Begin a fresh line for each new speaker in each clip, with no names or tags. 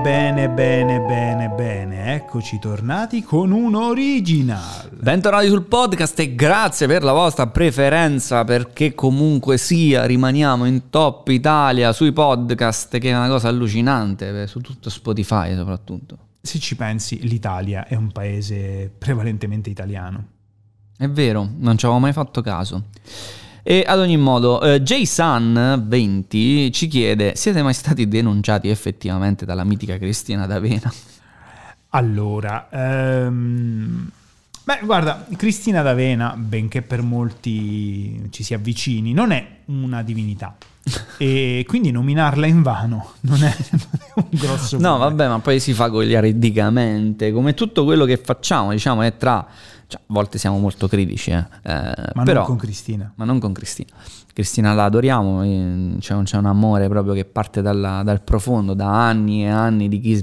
bene, bene, bene, bene. Eccoci tornati con un original.
Bentornati sul podcast e grazie per la vostra preferenza perché comunque sia rimaniamo in top Italia sui podcast che è una cosa allucinante, su tutto Spotify soprattutto.
Se ci pensi, l'Italia è un paese prevalentemente italiano.
È vero, non ci avevo mai fatto caso. E ad ogni modo, eh, JSun20 ci chiede: siete mai stati denunciati effettivamente dalla mitica Cristina D'Avena?
Allora, ehm, beh, guarda, Cristina D'Avena, benché per molti ci si avvicini, non è una divinità. e quindi nominarla in vano non è, non è un grosso
problema. No, vabbè, ma poi si fa gogliaridicamente, come tutto quello che facciamo, diciamo, è tra cioè, a volte siamo molto critici, eh. Eh,
ma
però,
non con Cristina.
Ma non con Cristina. Cristina la adoriamo, eh, c'è un, c'è un amore proprio che parte dalla, dal profondo, da anni e anni di Kiss.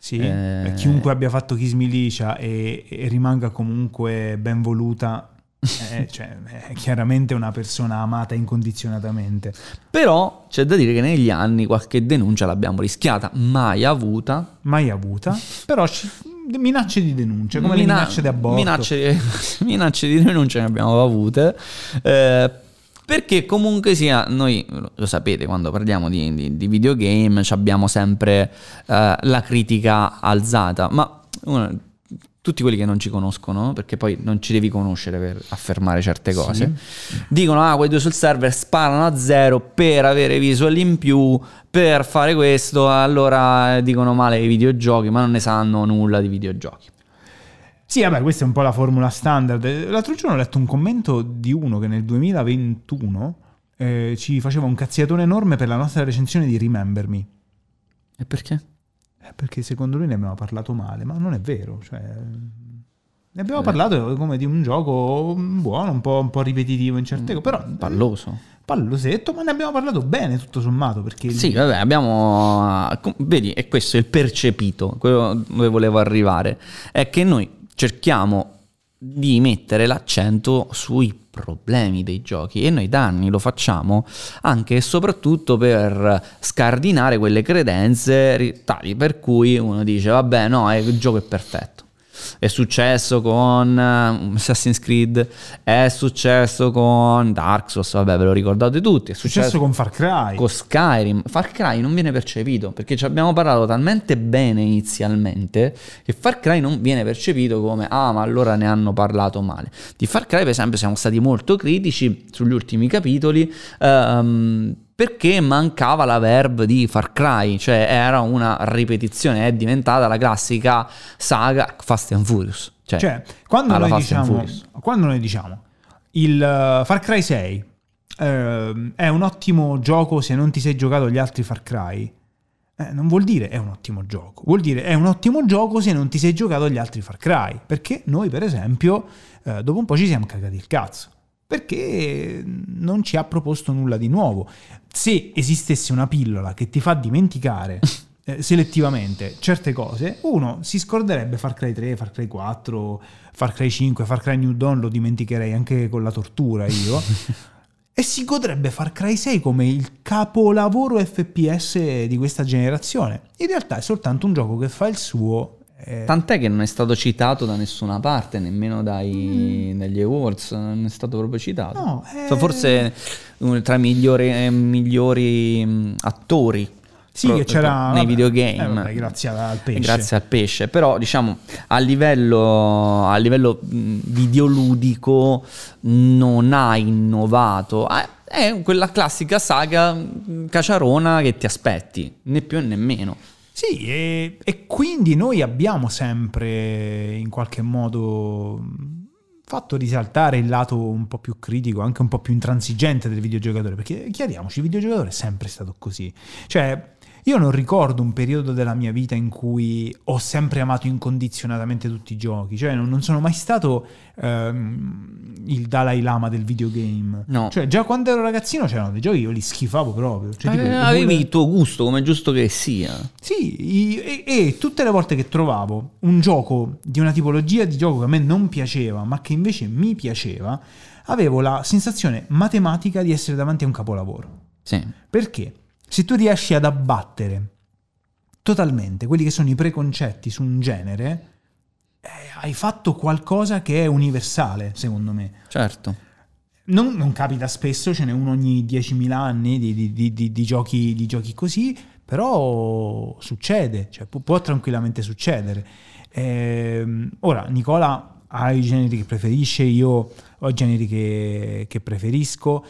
Sì, eh, chiunque abbia fatto Kiss e, e rimanga comunque ben voluta eh, cioè, è chiaramente una persona amata incondizionatamente.
Però c'è da dire che negli anni qualche denuncia l'abbiamo rischiata, mai avuta.
Mai avuta, però ci, minacce di denuncia, come Mina- le minacce di aborto.
Minacce, minacce di denuncia ne abbiamo avute. Eh, perché comunque sia, noi lo sapete, quando parliamo di, di, di videogame abbiamo sempre eh, la critica alzata, ma uno, tutti quelli che non ci conoscono, perché poi non ci devi conoscere per affermare certe cose, sì. dicono ah quei due sul server sparano a zero per avere visual in più, per fare questo, allora dicono male i videogiochi, ma non ne sanno nulla di videogiochi.
Sì, vabbè, questa è un po' la formula standard. L'altro giorno ho letto un commento di uno che nel 2021 eh, ci faceva un cazziatone enorme per la nostra recensione di Remember Me.
E perché?
Eh, perché secondo lui ne abbiamo parlato male, ma non è vero. Cioè, ne abbiamo eh. parlato come di un gioco buono, un po', un po ripetitivo in certe cose, però...
Palloso.
Pallosetto, ma ne abbiamo parlato bene tutto sommato. Perché
sì, vabbè, abbiamo... Vedi, è questo il percepito, quello dove volevo arrivare. È che noi cerchiamo di mettere l'accento sui problemi dei giochi e noi da anni lo facciamo anche e soprattutto per scardinare quelle credenze tali per cui uno dice vabbè no il gioco è perfetto è successo con uh, Assassin's Creed, è successo con Dark Souls, vabbè ve lo ricordate tutti, è
successo, successo con Far Cry.
Con Skyrim. Far Cry non viene percepito perché ci abbiamo parlato talmente bene inizialmente che Far Cry non viene percepito come ah ma allora ne hanno parlato male. Di Far Cry per esempio siamo stati molto critici sugli ultimi capitoli. Um, perché mancava la verb di Far Cry, cioè era una ripetizione, è diventata la classica saga Fast and Furious. Cioè,
cioè quando, noi diciamo, quando, noi diciamo, il uh, Far Cry 6 uh, è un ottimo gioco se non ti sei giocato gli altri Far Cry, eh, non vuol dire è un ottimo gioco, vuol dire è un ottimo gioco se non ti sei giocato gli altri Far Cry, perché noi per esempio uh, dopo un po' ci siamo cagati il cazzo perché non ci ha proposto nulla di nuovo. Se esistesse una pillola che ti fa dimenticare eh, selettivamente certe cose, uno si scorderebbe Far Cry 3, Far Cry 4, Far Cry 5, Far Cry New Dawn lo dimenticherei anche con la tortura io. e si godrebbe Far Cry 6 come il capolavoro FPS di questa generazione. In realtà è soltanto un gioco che fa il suo
eh, Tant'è che non è stato citato da nessuna parte, nemmeno dai, mm. dagli awards, non è stato proprio citato. No, eh... Forse tra i migliori, eh, migliori mm, attori
sì, che c'era
nei videogame. Eh,
vabbè, grazie al pesce.
Grazie al pesce. Però, diciamo, a livello, a livello mm, videoludico non ha innovato. È quella classica saga caciarona che ti aspetti, né più né meno.
Sì, e, e, quindi noi abbiamo sempre in qualche modo fatto risaltare il lato un po' più critico, anche un po' più intransigente del videogiocatore, perché chiariamoci, il videogiocatore è sempre stato così. Cioè, io non ricordo un periodo della mia vita in cui ho sempre amato incondizionatamente tutti i giochi, cioè non, non sono mai stato ehm, il Dalai Lama del videogame. No. Cioè già quando ero ragazzino c'erano dei giochi, io li schifavo proprio. Cioè,
tipo, eh, avevi il tuo gusto, come è giusto che sia.
Sì, e, e tutte le volte che trovavo un gioco di una tipologia di gioco che a me non piaceva, ma che invece mi piaceva, avevo la sensazione matematica di essere davanti a un capolavoro.
Sì.
Perché? Se tu riesci ad abbattere totalmente quelli che sono i preconcetti su un genere, eh, hai fatto qualcosa che è universale, secondo me.
Certo.
Non, non capita spesso, ce n'è uno ogni 10.000 anni di, di, di, di giochi, giochi, così, però succede, cioè, può, può, tranquillamente succedere. Eh, ora, Nicola ha i generi che preferisce, io ho i generi che, che preferisco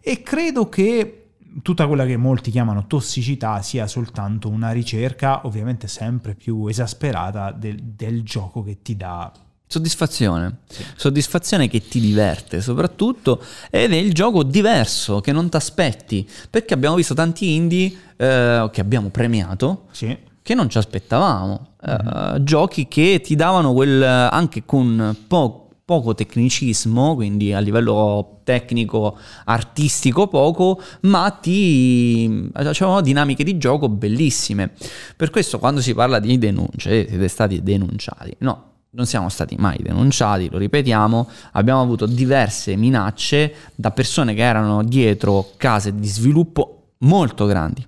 e credo che tutta quella che molti chiamano tossicità sia soltanto una ricerca, ovviamente sempre più esasperata, del, del gioco che ti dà
Soddisfazione, sì. soddisfazione che ti diverte soprattutto ed è il gioco diverso che non ti aspetti perché abbiamo visto tanti indie eh, che abbiamo premiato sì. che non ci aspettavamo, mm-hmm. eh, giochi che ti davano quel anche con po- poco tecnicismo, quindi a livello tecnico, artistico poco, ma ti avevano dinamiche di gioco bellissime. Per questo quando si parla di denunce, siete stati denunciati. No, non siamo stati mai denunciati, lo ripetiamo, abbiamo avuto diverse minacce da persone che erano dietro case di sviluppo molto grandi.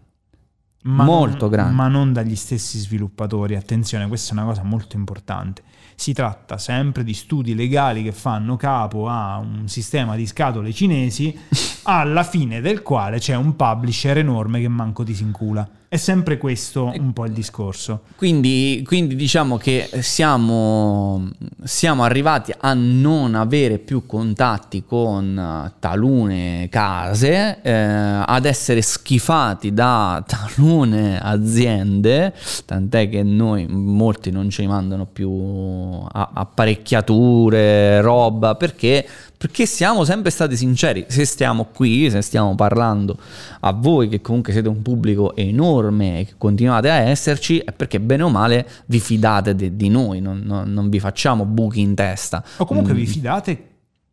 Ma
molto
non,
grandi.
Ma non dagli stessi sviluppatori, attenzione, questa è una cosa molto importante si tratta sempre di studi legali che fanno capo a un sistema di scatole cinesi, alla fine del quale c'è un publisher enorme che manco ti si incula. È sempre questo un po' il discorso.
Quindi, quindi diciamo che siamo, siamo, arrivati a non avere più contatti con talune case, eh, ad essere schifati da talune aziende, tant'è che noi molti non ci mandano più apparecchiature, roba, perché perché siamo sempre stati sinceri, se stiamo qui, se stiamo parlando a voi che comunque siete un pubblico enorme e che continuate a esserci, è perché bene o male vi fidate de- di noi, non, non, non, vi facciamo buchi in testa.
O comunque mm. vi fidate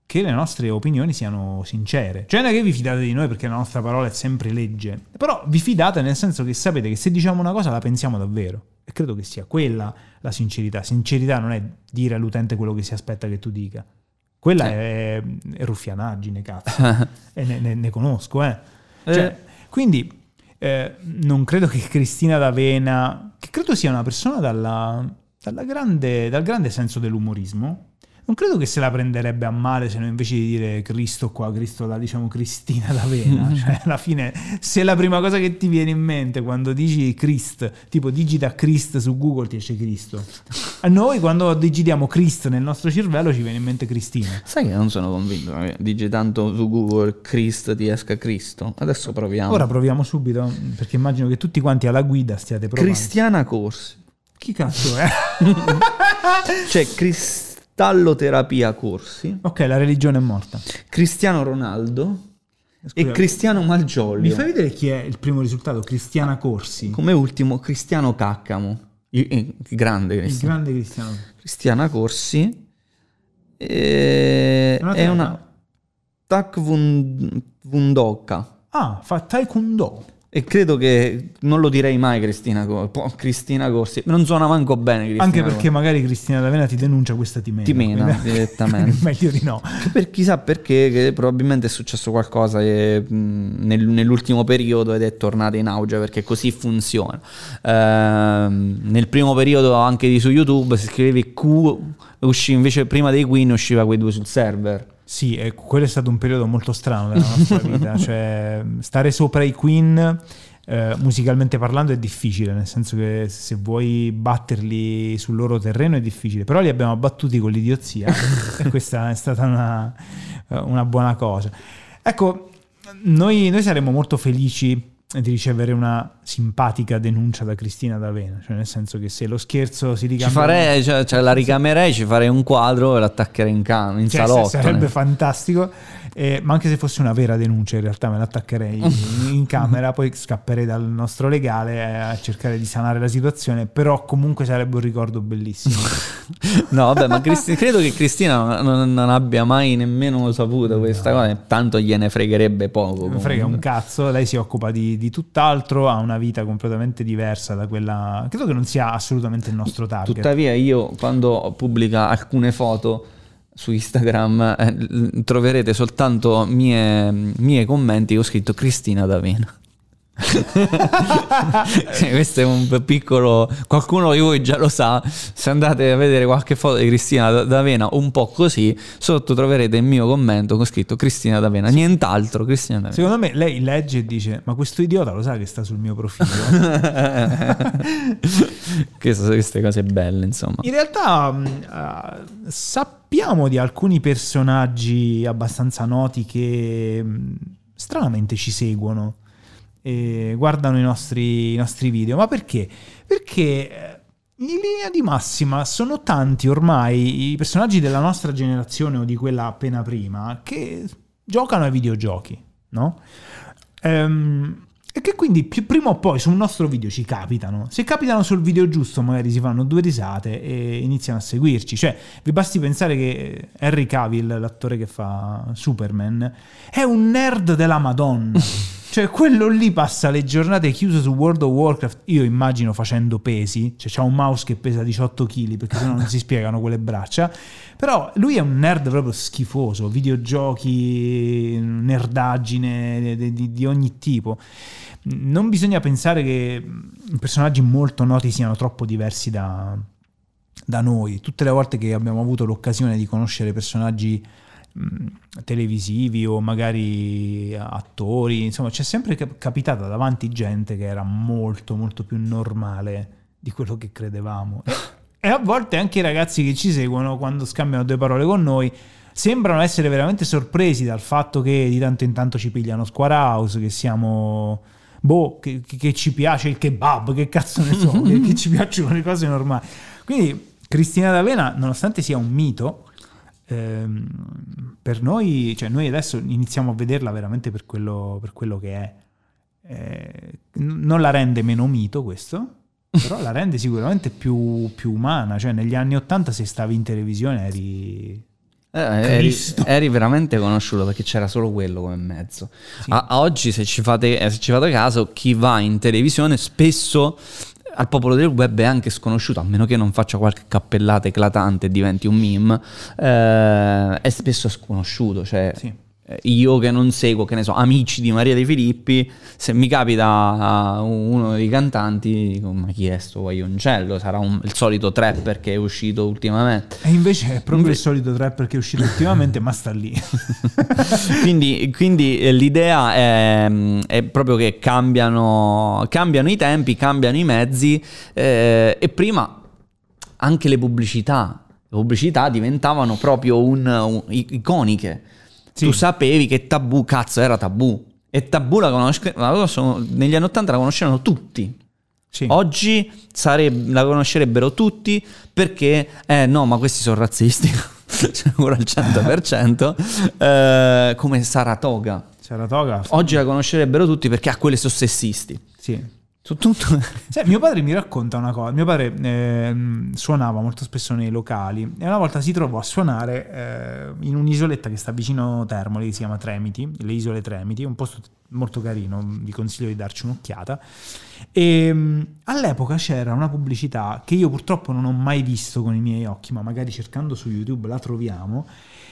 che le nostre opinioni siano sincere. Cioè non è che vi fidate di noi perché la nostra parola è sempre legge, però vi fidate nel senso che sapete che se diciamo una cosa la pensiamo davvero. E credo che sia quella la sincerità. Sincerità non è dire all'utente quello che si aspetta che tu dica. Quella eh. è, è, ruffianaggine, cazzo. e ne, ne, ne, conosco, eh. Cioè, eh. Quindi eh, non credo che Cristina D'Avena, che credo sia una persona dalla, dalla grande, dal grande senso dell'umorismo, non credo che se la prenderebbe a male se noi invece di dire Cristo qua, Cristo là, diciamo Cristina d'Avena. cioè, alla fine, se la prima cosa che ti viene in mente quando dici Christ, tipo digita Christ su Google, ti esce Cristo. A noi quando digitiamo Christ nel nostro cervello ci viene in mente Cristina.
Sai che non sono convinto che digitando su Google Christ ti esca Cristo. Adesso proviamo.
Ora proviamo subito, perché immagino che tutti quanti alla guida stiate provando.
Cristiana Corsi.
Chi cazzo è?
cioè, Cristiana Stalloterapia Corsi.
Ok, la religione è morta.
Cristiano Ronaldo. Scusa, e Cristiano Malgioglio.
Mi fai vedere chi è il primo risultato? Cristiana Corsi.
Come ultimo, Cristiano Caccamo. Il, il grande
Cristiano. Il grande Cristiano.
Cristiana Corsi. E... È una... Tak Vundocca.
Ah, fa Taekwondo.
E credo che non lo direi mai Cristina, Cristina Corsi. Non suona manco bene Cristina
Anche perché Corsi. magari Cristina D'Avena ti denuncia questa ti mena.
Ti mena direttamente.
Meglio di no.
Per chissà perché, che probabilmente è successo qualcosa che, nel, nell'ultimo periodo ed è tornata in auge perché così funziona. Eh, nel primo periodo anche di su YouTube se scrivevi Q, uscì invece prima dei Queen usciva quei due sul server.
Sì, e quello è stato un periodo molto strano della nostra vita, cioè stare sopra i Queen eh, musicalmente parlando è difficile, nel senso che se vuoi batterli sul loro terreno è difficile, però li abbiamo battuti con l'idiozia e questa è stata una, una buona cosa. Ecco, noi, noi saremmo molto felici di ricevere una simpatica denuncia da Cristina D'Avena, cioè nel senso che se lo scherzo si ricambia...
Ci farei, cioè, cioè la ricamerei, ci farei un quadro e l'attaccherei in, can- in cioè, salotto.
Sarebbe fantastico eh, ma anche se fosse una vera denuncia, in realtà me l'attaccherei in, in camera, poi scapperei dal nostro legale a cercare di sanare la situazione. Però comunque sarebbe un ricordo bellissimo.
no, vabbè, ma Cristi- credo che Cristina non, non, abbia mai nemmeno saputo questa no. cosa, tanto gliene fregherebbe poco.
Non frega un cazzo, lei si occupa di, di, tutt'altro, ha una vita completamente diversa da quella. Credo che non sia assolutamente il nostro target.
Tuttavia, io quando pubblica alcune foto su Instagram eh, troverete soltanto mie, mie commenti ho scritto Cristina D'Avena. Questo è un piccolo. Qualcuno di voi già lo sa. Se andate a vedere qualche foto di Cristina D'Avena un po' così, sotto troverete il mio commento con scritto Cristina D'Avena. Nient'altro, Cristina D'Avena.
Secondo me lei legge e dice: Ma questo idiota lo sa che sta sul mio profilo.
queste cose belle, insomma.
In realtà uh, sappiamo di alcuni personaggi abbastanza noti che mm, stranamente ci seguono e guardano i nostri, i nostri video. Ma perché? Perché eh, in linea di massima sono tanti ormai i personaggi della nostra generazione o di quella appena prima che giocano ai videogiochi, no? Ehm, e che quindi più, prima o poi sul nostro video ci capitano. Se capitano sul video giusto, magari si fanno due risate e iniziano a seguirci. Cioè, vi basti pensare che Henry Cavill, l'attore che fa Superman, è un nerd della Madonna. Cioè, quello lì passa le giornate chiuse su World of Warcraft, io immagino facendo pesi, cioè c'ha un mouse che pesa 18 kg, perché sennò non si spiegano quelle braccia, però lui è un nerd proprio schifoso, videogiochi, nerdaggine di, di, di ogni tipo. Non bisogna pensare che personaggi molto noti siano troppo diversi da, da noi. Tutte le volte che abbiamo avuto l'occasione di conoscere personaggi televisivi o magari attori, insomma c'è sempre capitata davanti gente che era molto molto più normale di quello che credevamo. E, a volte anche i ragazzi che ci seguono quando scambiano due parole con noi sembrano essere veramente sorpresi dal fatto che di tanto in tanto ci pigliano Square House, che siamo... Boh, che, che ci piace il kebab, che cazzo ne so, che, che ci piacciono le cose normali. Quindi Cristina D'Avena, nonostante sia un mito, ehm, per noi, cioè noi adesso iniziamo a vederla veramente per quello, per quello che è. Eh, non la rende meno mito questo, però la rende sicuramente più, più umana. Cioè negli anni Ottanta se stavi in televisione eri...
Eh, eri, eri, veramente conosciuto perché c'era solo quello come mezzo. Sì. A, a, oggi, se ci, fate, eh, se ci fate caso, chi va in televisione spesso al popolo del web è anche sconosciuto, a meno che non faccia qualche cappellata eclatante e diventi un meme, eh, è spesso sconosciuto. Cioè, sì. Eh, io che non seguo, che ne so, amici di Maria De Filippi, se mi capita uno dei cantanti, dico, ma chi è sto Guaioncello? Sarà un, il solito trapper che è uscito ultimamente.
E invece è proprio invece... il solito trapper che è uscito ultimamente, ma sta lì.
quindi, quindi eh, l'idea è, è, proprio che cambiano, cambiano, i tempi, cambiano i mezzi eh, e prima anche le pubblicità. Le pubblicità diventavano proprio un, un, iconiche sì. tu sapevi che tabù, cazzo, era tabù. E tabù la conoscono, negli anni 80 la conoscevano tutti. Sì. Oggi sareb- la conoscerebbero tutti perché, eh no, ma questi sono razzisti, sicuro al 100%, eh, come Saratoga.
Saratoga.
Oggi la conoscerebbero tutti perché a ah, quelle sono sessisti.
Sì. Sì, mio padre mi racconta una cosa. Mio padre eh, suonava molto spesso nei locali e una volta si trovò a suonare eh, in un'isoletta che sta vicino Termoli, che si chiama Tremiti, le isole Tremiti, un posto molto carino, vi consiglio di darci un'occhiata. E mm, all'epoca c'era una pubblicità che io purtroppo non ho mai visto con i miei occhi, ma magari cercando su YouTube la troviamo.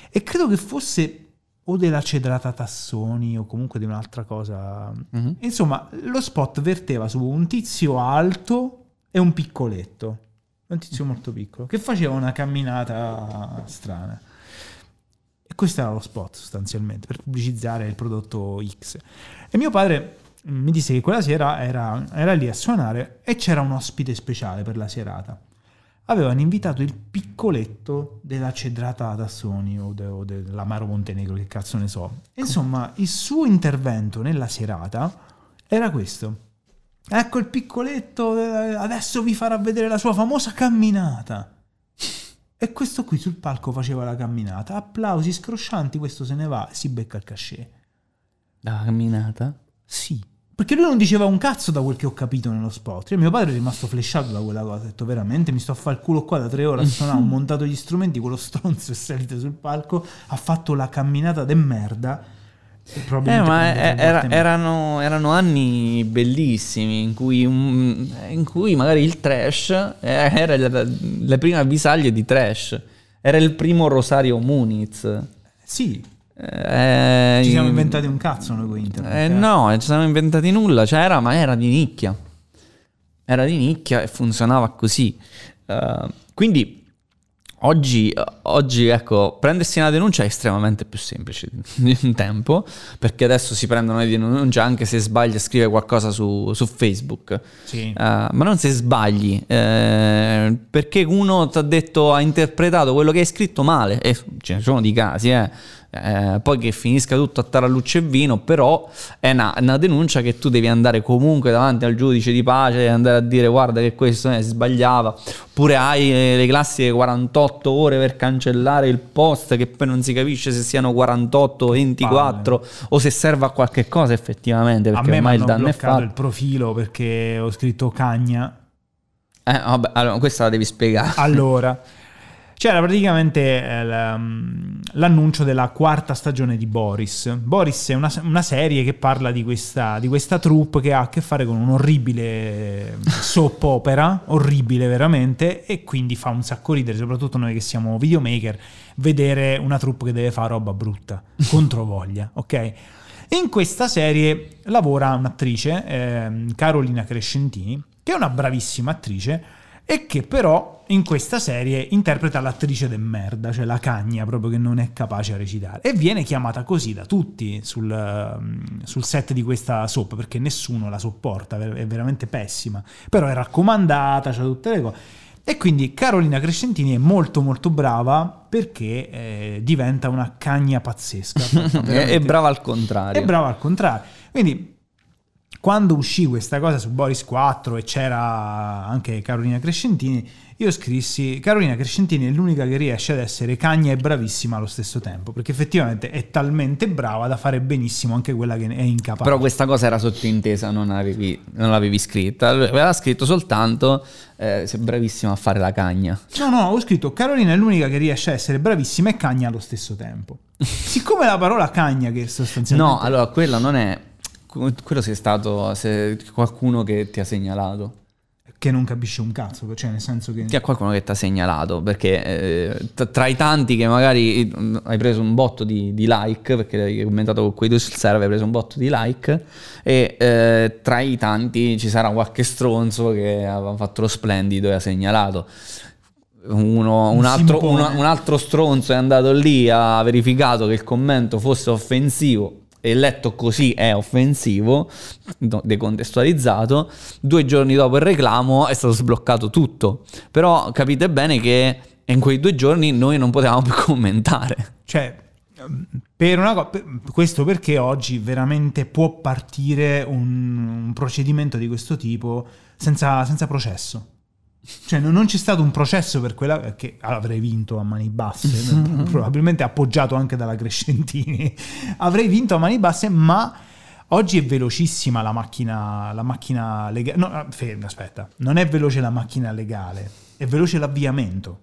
E credo che fosse o della cedrata Tassoni o comunque di un'altra cosa. Mm-hmm. Insomma, lo spot verteva su un tizio alto e un piccoletto, un tizio molto piccolo, che faceva una camminata strana. E questo era lo spot sostanzialmente, per pubblicizzare il prodotto X. E mio padre mi disse che quella sera era, era lì a suonare e c'era un ospite speciale per la serata avevano invitato il piccoletto della cedrata Tassoni o, de, o dell'Amaro Montenegro, che cazzo ne so. Insomma, il suo intervento nella serata era questo. Ecco il piccoletto, eh, adesso vi farà vedere la sua famosa camminata. E questo qui sul palco faceva la camminata. Applausi scroscianti, questo se ne va e si becca il cachet.
La camminata?
Sì. Perché lui non diceva un cazzo da quel che ho capito nello spot. Cioè, mio padre è rimasto flashato da quella cosa. Ha detto veramente mi sto a fare il culo qua da tre ore a suonare. ho montato gli strumenti. Quello stronzo è salito sul palco. Ha fatto la camminata de merda.
Eh, ma era, erano, erano, anni bellissimi in cui, in cui magari il trash era la, le prime avvisaglie di trash. Era il primo Rosario Muniz.
Sì, Eh, ci siamo inventati un cazzo noi con internet.
Eh, no, non ci siamo inventati nulla, cioè era, ma era di nicchia. Era di nicchia e funzionava così. Uh, quindi Oggi, oggi, ecco, prendersi una denuncia è estremamente più semplice di un tempo, perché adesso si prendono le denunce anche se sbagli a scrivere qualcosa su, su Facebook.
Sì. Uh,
ma non se sbagli, eh, perché uno ti ha detto, ha interpretato quello che hai scritto male, e ce ne sono di casi, eh eh, poi che finisca tutto a tarallucce e vino, però è una, una, denuncia che tu devi andare comunque davanti al giudice di pace e andare a dire guarda che questo eh, sbagliava, oppure hai eh, le classiche 48 ore per cancellare il post che poi non si capisce se siano 48 o 24 vale. o se serve a qualche cosa effettivamente, perché ormai il danno è fatto.
il profilo perché ho scritto cagna.
Eh, vabbè, allora, questa la devi spiegare.
Allora, C'era praticamente eh, mm, l'annuncio della quarta stagione di Boris. Boris è una, una serie che parla di questa, di questa troupe che ha a che fare con un'orribile soap opera, orribile veramente, e quindi fa un sacco ridere, soprattutto noi che siamo videomaker, vedere una troupe che deve fare roba brutta, contro voglia, ok? in questa serie lavora un'attrice, eh, Carolina Crescentini, che è una bravissima attrice e che però in questa serie interpreta l'attrice de merda, cioè la cagna proprio che non è capace a recitare e viene chiamata così da tutti sul, mm, sul set di questa soap perché nessuno la sopporta, è veramente pessima, però è raccomandata, c'ha tutte le cose. E quindi Carolina Crescentini è molto molto brava perché eh, diventa una cagna pazzesca.
è brava al contrario.
È brava al contrario. Quindi quando uscì questa cosa su Boris 4 e c'era anche Carolina Crescentini, io scrissi Carolina Crescentini è l'unica che riesce ad essere cagna e bravissima allo stesso tempo, perché effettivamente è talmente brava da fare benissimo anche quella che è incapace.
Però questa cosa era sottintesa, non, avevi, non l'avevi scritta, aveva scritto soltanto eh, sei bravissima a fare la cagna.
No, no, ho scritto Carolina è l'unica che riesce a essere bravissima e cagna allo stesso tempo. Siccome la parola cagna che sostanzialmente...
No, allora quella non è quello sei stato se qualcuno che ti ha segnalato.
Che non capisce un cazzo, cioè nel senso che...
Che qualcuno che ti ha segnalato, perché eh, tra i tanti che magari hai preso un botto di, di, like, perché hai commentato con quei due sul server, hai preso un botto di like, e eh, tra i tanti ci sarà qualche stronzo che aveva fatto lo splendido e ha segnalato. Uno, un, altro, un, un altro stronzo è andato lì, ha verificato che il commento fosse offensivo e letto così è offensivo, decontestualizzato, due giorni dopo il reclamo è stato sbloccato tutto. Però capite bene che in quei due giorni noi non potevamo più commentare.
Cioè, per una co- questo perché oggi veramente può partire un, un procedimento di questo tipo senza, senza processo. Cioè, non, c'è stato un processo per quella che avrei vinto a mani basse, probabilmente appoggiato anche dalla Crescentini. avrei vinto a mani basse, ma oggi è velocissima la macchina, la macchina legale. No, fermi, aspetta, non è veloce la macchina legale, è veloce l'avviamento.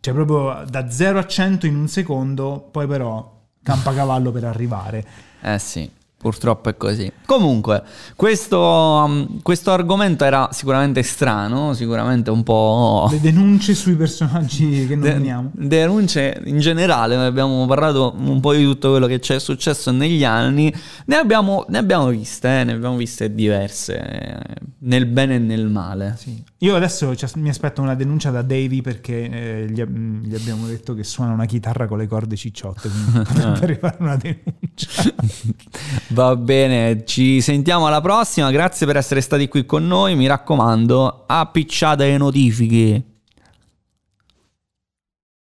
Cioè, proprio da 0 a 100 in un secondo, poi però campa cavallo per arrivare.
Eh sì. Purtroppo è così. Comunque, questo, um, questo, argomento era sicuramente strano, sicuramente un po'...
Le denunce sui personaggi che nominiamo.
De- denunce in generale, noi abbiamo parlato un po' di tutto quello che c'è successo negli anni, ne abbiamo, ne abbiamo viste, eh, ne abbiamo viste diverse, eh, nel bene e nel male.
Sì. Io adesso mi aspetto una denuncia da Davy perché eh, gli, gli, abbiamo detto che suona una chitarra con le corde cicciotte, quindi potrebbe arrivare una denuncia.
Va bene, ci sentiamo alla prossima. Grazie per essere stati qui con noi. Mi raccomando, appicciate le notifiche.